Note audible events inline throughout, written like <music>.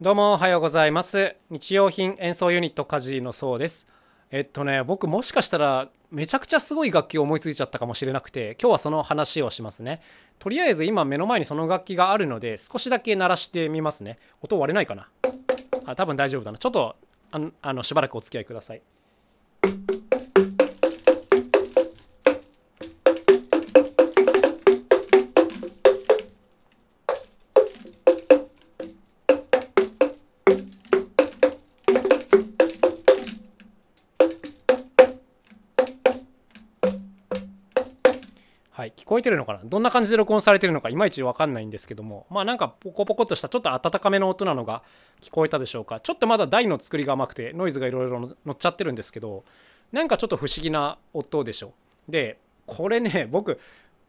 どうもおはようございます。日用品演奏ユニットカジのそうです。えっとね、僕もしかしたらめちゃくちゃすごい楽器を思いついちゃったかもしれなくて、今日はその話をしますね。とりあえず今目の前にその楽器があるので、少しだけ鳴らしてみますね。音割れないかな？あ、多分大丈夫だな。ちょっとあのあのしばらくお付き合いください。はい、聞こえてるのかな？どんな感じで録音されてるのか？いまいちわかんないんですけども、まあなんかポコポコとしたちょっと温かめの音なのが聞こえたでしょうか？ちょっとまだ台の作りが甘くてノイズがいろいろ乗っちゃってるんですけど、なんかちょっと不思議な音でしょう。で、これね、僕、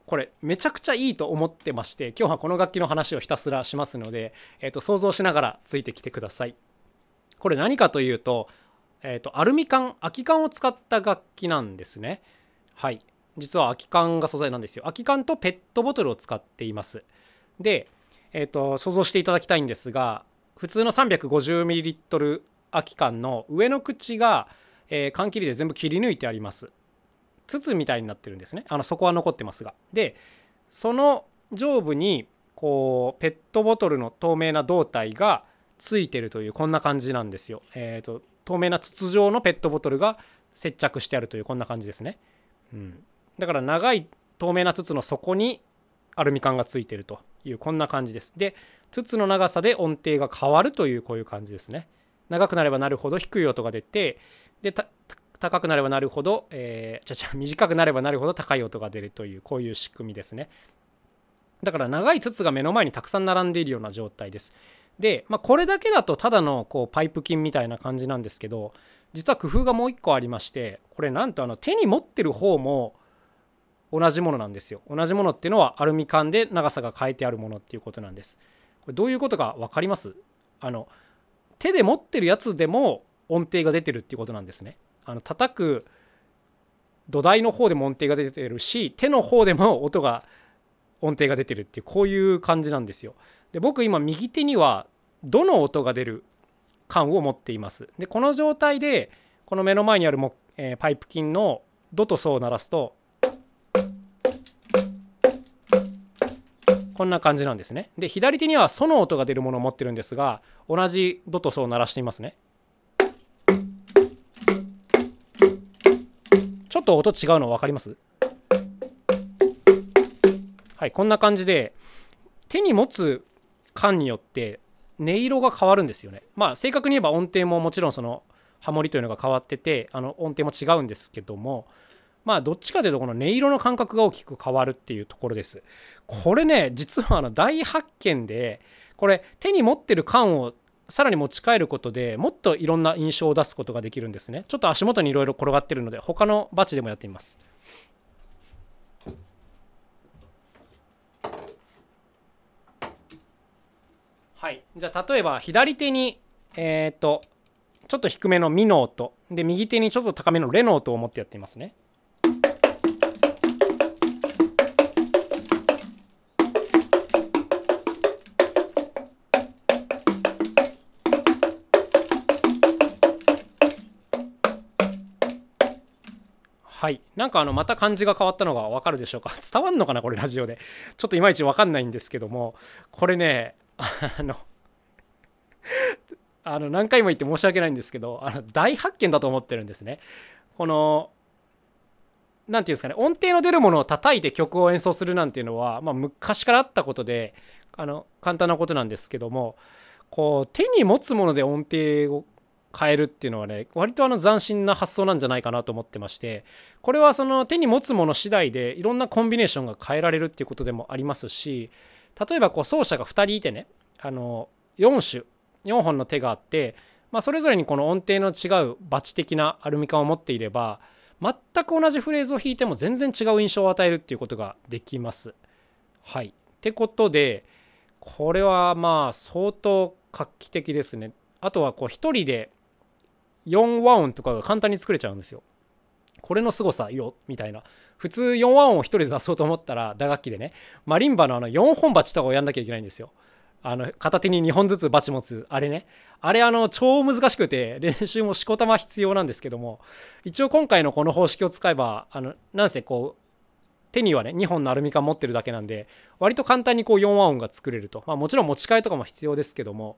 これめちゃくちゃいいと思ってまして、今日はこの楽器の話をひたすらしますので、えー、と想像しながらついてきてください。これ何かというと、えー、とアルミ缶、空き缶を使った楽器なんですね。はい。実は空き缶が素材なんですよ。空き缶とペットボトルを使っています。で、えーと、想像していただきたいんですが、普通の 350ml 空き缶の上の口が、えー、缶切りで全部切り抜いてあります。筒みたいになってるんですね。あの底は残ってますが。で、その上部にこうペットボトルの透明な胴体がついてるというこんな感じなんですよ。えーと、透明な筒状のペットボトルが接着してあるというこんな感じですね。うん、だから長い透明な筒の底にアルミ缶がついてるというこんな感じです。で、筒の長さで音程が変わるというこういう感じですね。長くなればなるほど低い音が出て、で、高くなればなるほど、えー、ちゃちゃ短くなればなるほど高い音が出るというこういう仕組みですね。だから長い筒が目の前にたくさん並んでいるような状態です。で、まあ、これだけだとただのこうパイプ筋みたいな感じなんですけど、実は工夫がもう一個ありまして、これなんとあの手に持ってる方も同じものなんですよ。同じものっていうのはアルミ缶で長さが変えてあるものっていうことなんです。これどういうことか分かります？あの手で持ってるやつでも音程が出てるっていうことなんですね。あの叩く土台の方でも音程が出てるし手の方でも音が音程が出てるっていうこういう感じなんですよ。で僕今右手にはどの音が出る缶を持っています。でこの状態でこの目の前にあるも、えー、パイプ筋のドとソを鳴らすとこんな感じなんですね。で左手にはソの音が出るものを持ってるんですが同じドとソを鳴らしてみますね。ちょっと音違うの分かります？はい、こんな感じで手に持つ缶によって音色が変わるんですよね。まあ正確に言えば音程ももちろんそのハモリというのが変わっててあの音程も違うんですけどもまあどっちかというとこの音色の感覚が大きく変わるっていうところです。これね実はあの大発見でこれ手に持ってる缶をさらに持ち帰ることでもっといろんな印象を出すことができるんですね。ちょっと足元にいろいろ転がってるので他のバチでもやってみます。はい、じゃあ例えば左手に、えー、とちょっと低めのミの音で右手にちょっと高めのレの音を持ってやってみますね。はい。なんかあの、また漢字が変わったのがわかるでしょうか？<laughs> 伝わんのかな？これラジオで。ちょっといまいちわかんないんですけども、これね、あの、<laughs> あの何回も言って申し訳ないんですけど、あの大発見だと思ってるんですね。この、なんていうんですかね、音程の出るものを叩いて曲を演奏するなんていうのは、まあ、昔からあったことで、あの簡単なことなんですけども、こう手に持つもので音程を変えるっていうのはね、割とあの斬新な発想なんじゃないかなと思ってまして、これはその手に持つもの次第でいろんなコンビネーションが変えられるっていうことでもありますし、例えばこう奏者が2人いてね、あの4種、4本の手があって、まあ、それぞれにこの音程の違うバチ的なアルミ缶を持っていれば、全く同じフレーズを弾いても全然違う印象を与えるっていうことができます。はい。ってことで、これはまあ相当画期的ですね。あとはこう1人で4和音とかが簡単に作れちゃうんですよ。これの凄さよみたいな。普通4和音を1人で出そうと思ったら打楽器でね、マリンバのあの4本鉢とかをやんなきゃいけないんですよ。あの片手に2本ずつバチ持つあれねあれあの超難しくて練習もしこたま必要なんですけども一応今回のこの方式を使えばあのなんせこう手にはね2本のアルミ缶持ってるだけなんで割と簡単にこう4和音が作れると、まあ、もちろん持ち替えとかも必要ですけども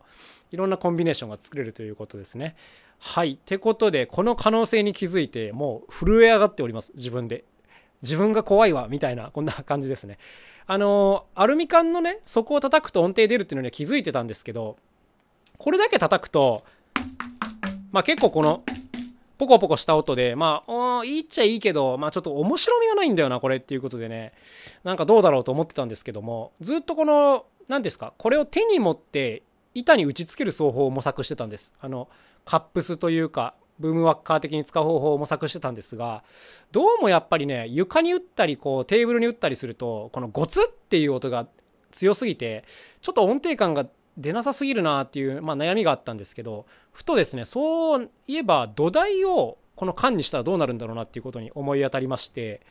いろんなコンビネーションが作れるということですね。はい。ってことでこの可能性に気づいてもう震え上がっております。自分で。自分が怖いわみたいなこんな感じですね。あのアルミ缶のね底を叩くと音程出るっていうのには気づいてたんですけどこれだけ叩くとまあ結構このポコポコした音で、まあ、いいっちゃいいけど、まあちょっと面白みがないんだよな、これっていうことでね、なんかどうだろうと思ってたんですけども、ずっとこの、何ですか、これを手に持って板に打ち付ける奏法を模索してたんです。あの、カップスというか、ブームワッカー的に使う方法を模索してたんですが、どうもやっぱりね、床に打ったり、こう、テーブルに打ったりすると、このゴツっていう音が強すぎて、ちょっと音程感が出なさすぎるなっていう、まあ、悩みがあったんですけどふとですねそういえば土台をこの缶にしたらどうなるんだろうなっていうことに思い当たりまして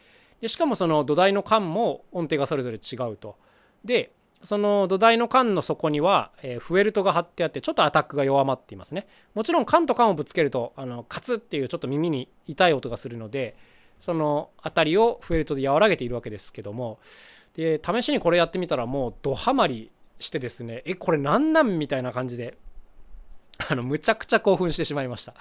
でしかもその土台の缶も音程がそれぞれ違うと。でその土台の缶の底には、え、フェルトが貼ってあってちょっとアタックが弱まっていますね。もちろん缶と缶をぶつけるとあのカツっていうちょっと耳に痛い音がするのでその辺りをフェルトで和らげているわけですけどもで試しにこれやってみたらもうドハマりしてですね、え、これなんなんみたいな感じで、<laughs> あの、むちゃくちゃ興奮してしまいました。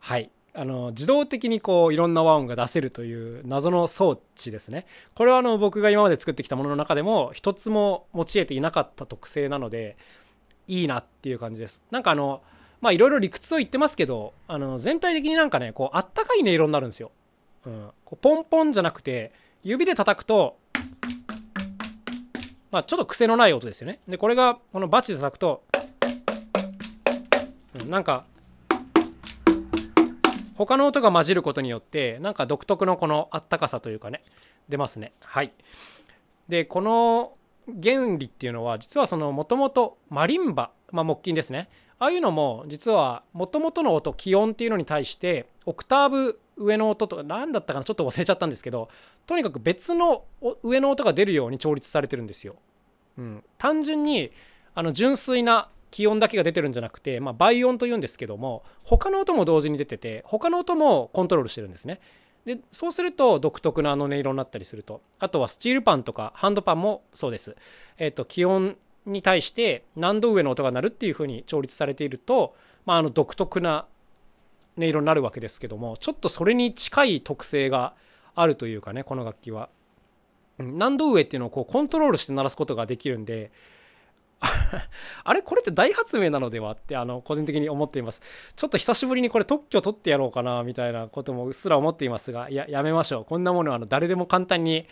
はい。あの自動的にこういろんな和音が出せるという謎の装置ですね。これはあの僕が今まで作ってきたものの中でも一つも用いていなかった特性なのでいいなっていう感じです。なんかあのまあいろいろ理屈を言ってますけどあの全体的になんかねこうあったかい音色になるんですよ。うん、こうポンポンじゃなくて指で叩くとまあ、ちょっと癖のない音ですよね。で、これがこのバチで叩くと、なんか、他の音が混じることによって、なんか独特のこのあったかさというかね、出ますね。はい。で、この原理っていうのは、実はそのもともとマリンバ、まあ、木琴ですね。ああいうのも、実はもともとの音、気温っていうのに対して、オクターブ上の音とか何だったかなちょっと忘れちゃったんですけどとにかく別の上の音が出るように調律されてるんですよ。うん、単純にあの純粋な気温だけが出てるんじゃなくて、まあ、倍音というんですけども他の音も同時に出てて他の音もコントロールしてるんですね。でそうすると独特なあの音色になったりするとあとはスチールパンとかハンドパンもそうです。えっ、ー、と気温に対して何度上の音が鳴るっていうふうに調律されていると、まあ、あの独特な音色になるわけですけどもちょっとそれに近い特性があるというかねこの楽器は。何度上っていうのをこうコントロールして鳴らすことができるんで <laughs> あれこれって大発明なのではってあの個人的に思っています。ちょっと久しぶりにこれ特許取ってやろうかなみたいなこともうっすら思っていますが、いや、やめましょう。こんなものはあの誰でも簡単に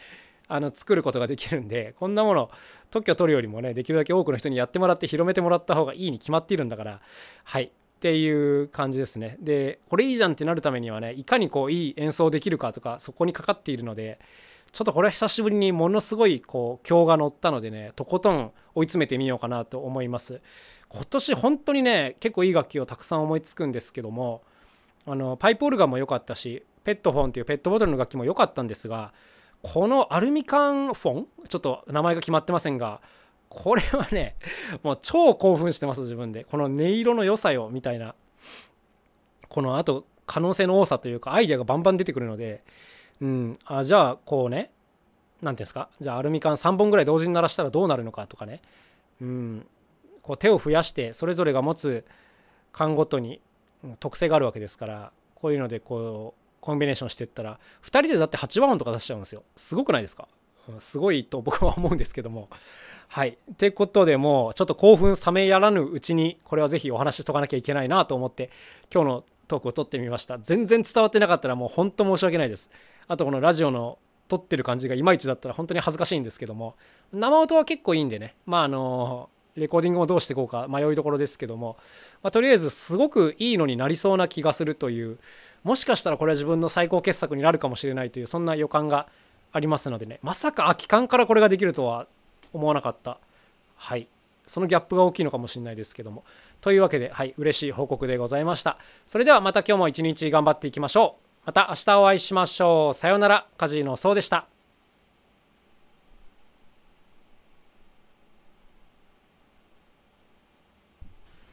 あの作ることができるんで、こんなもの特許取るよりもね、できるだけ多くの人にやってもらって広めてもらった方がいいに決まっているんだから、はい。っていう感じですね。で、これいいじゃんってなるためにはね、いかにこういい演奏できるかとか、そこにかかっているので、ちょっとこれは久しぶりにものすごいこう今日が乗ったのでね、とことん追い詰めてみようかなと思います。今年本当にね、結構いい楽器をたくさん思いつくんですけども、あのパイプオルガンも良かったし、ペットフォンっていうペットボトルの楽器も良かったんですが、このアルミ缶フォン、ちょっと名前が決まってませんが、これはね、もう超興奮してます、自分で。この音色の良さよ、みたいな。このあと、可能性の多さというか、アイデアがバンバン出てくるので、うん、あじゃあ、こうね、何ていうんですか、じゃあアルミ缶3本ぐらい同時に鳴らしたらどうなるのかとかね、うん、こう手を増やして、それぞれが持つ缶ごとに特性があるわけですから、こういうので、こう、コンビネーションしていったら、2人でだって8番音とか出しちゃうんですよ。すごくないですか？すごいと僕は思うんですけども。はい。ってことでもうちょっと興奮冷めやらぬうちにこれはぜひお話ししとかなきゃいけないなと思って今日のトークを撮ってみました。全然伝わってなかったらもう本当申し訳ないです。あとこのラジオの撮ってる感じがいまいちだったら本当に恥ずかしいんですけども。生音は結構いいんでね。まああのレコーディングもどうしていこうか迷いどころですけども、まあ、とりあえずすごくいいのになりそうな気がするという。もしかしたらこれは自分の最高傑作になるかもしれないというそんな予感がありますのでね。まさか空き缶からこれができるとは思わなかった。はい。そのギャップが大きいのかもしれないですけども。というわけではい嬉しい報告でございました。それではまた今日も一日頑張っていきましょう。また明日お会いしましょう。さようならカジノそうでした。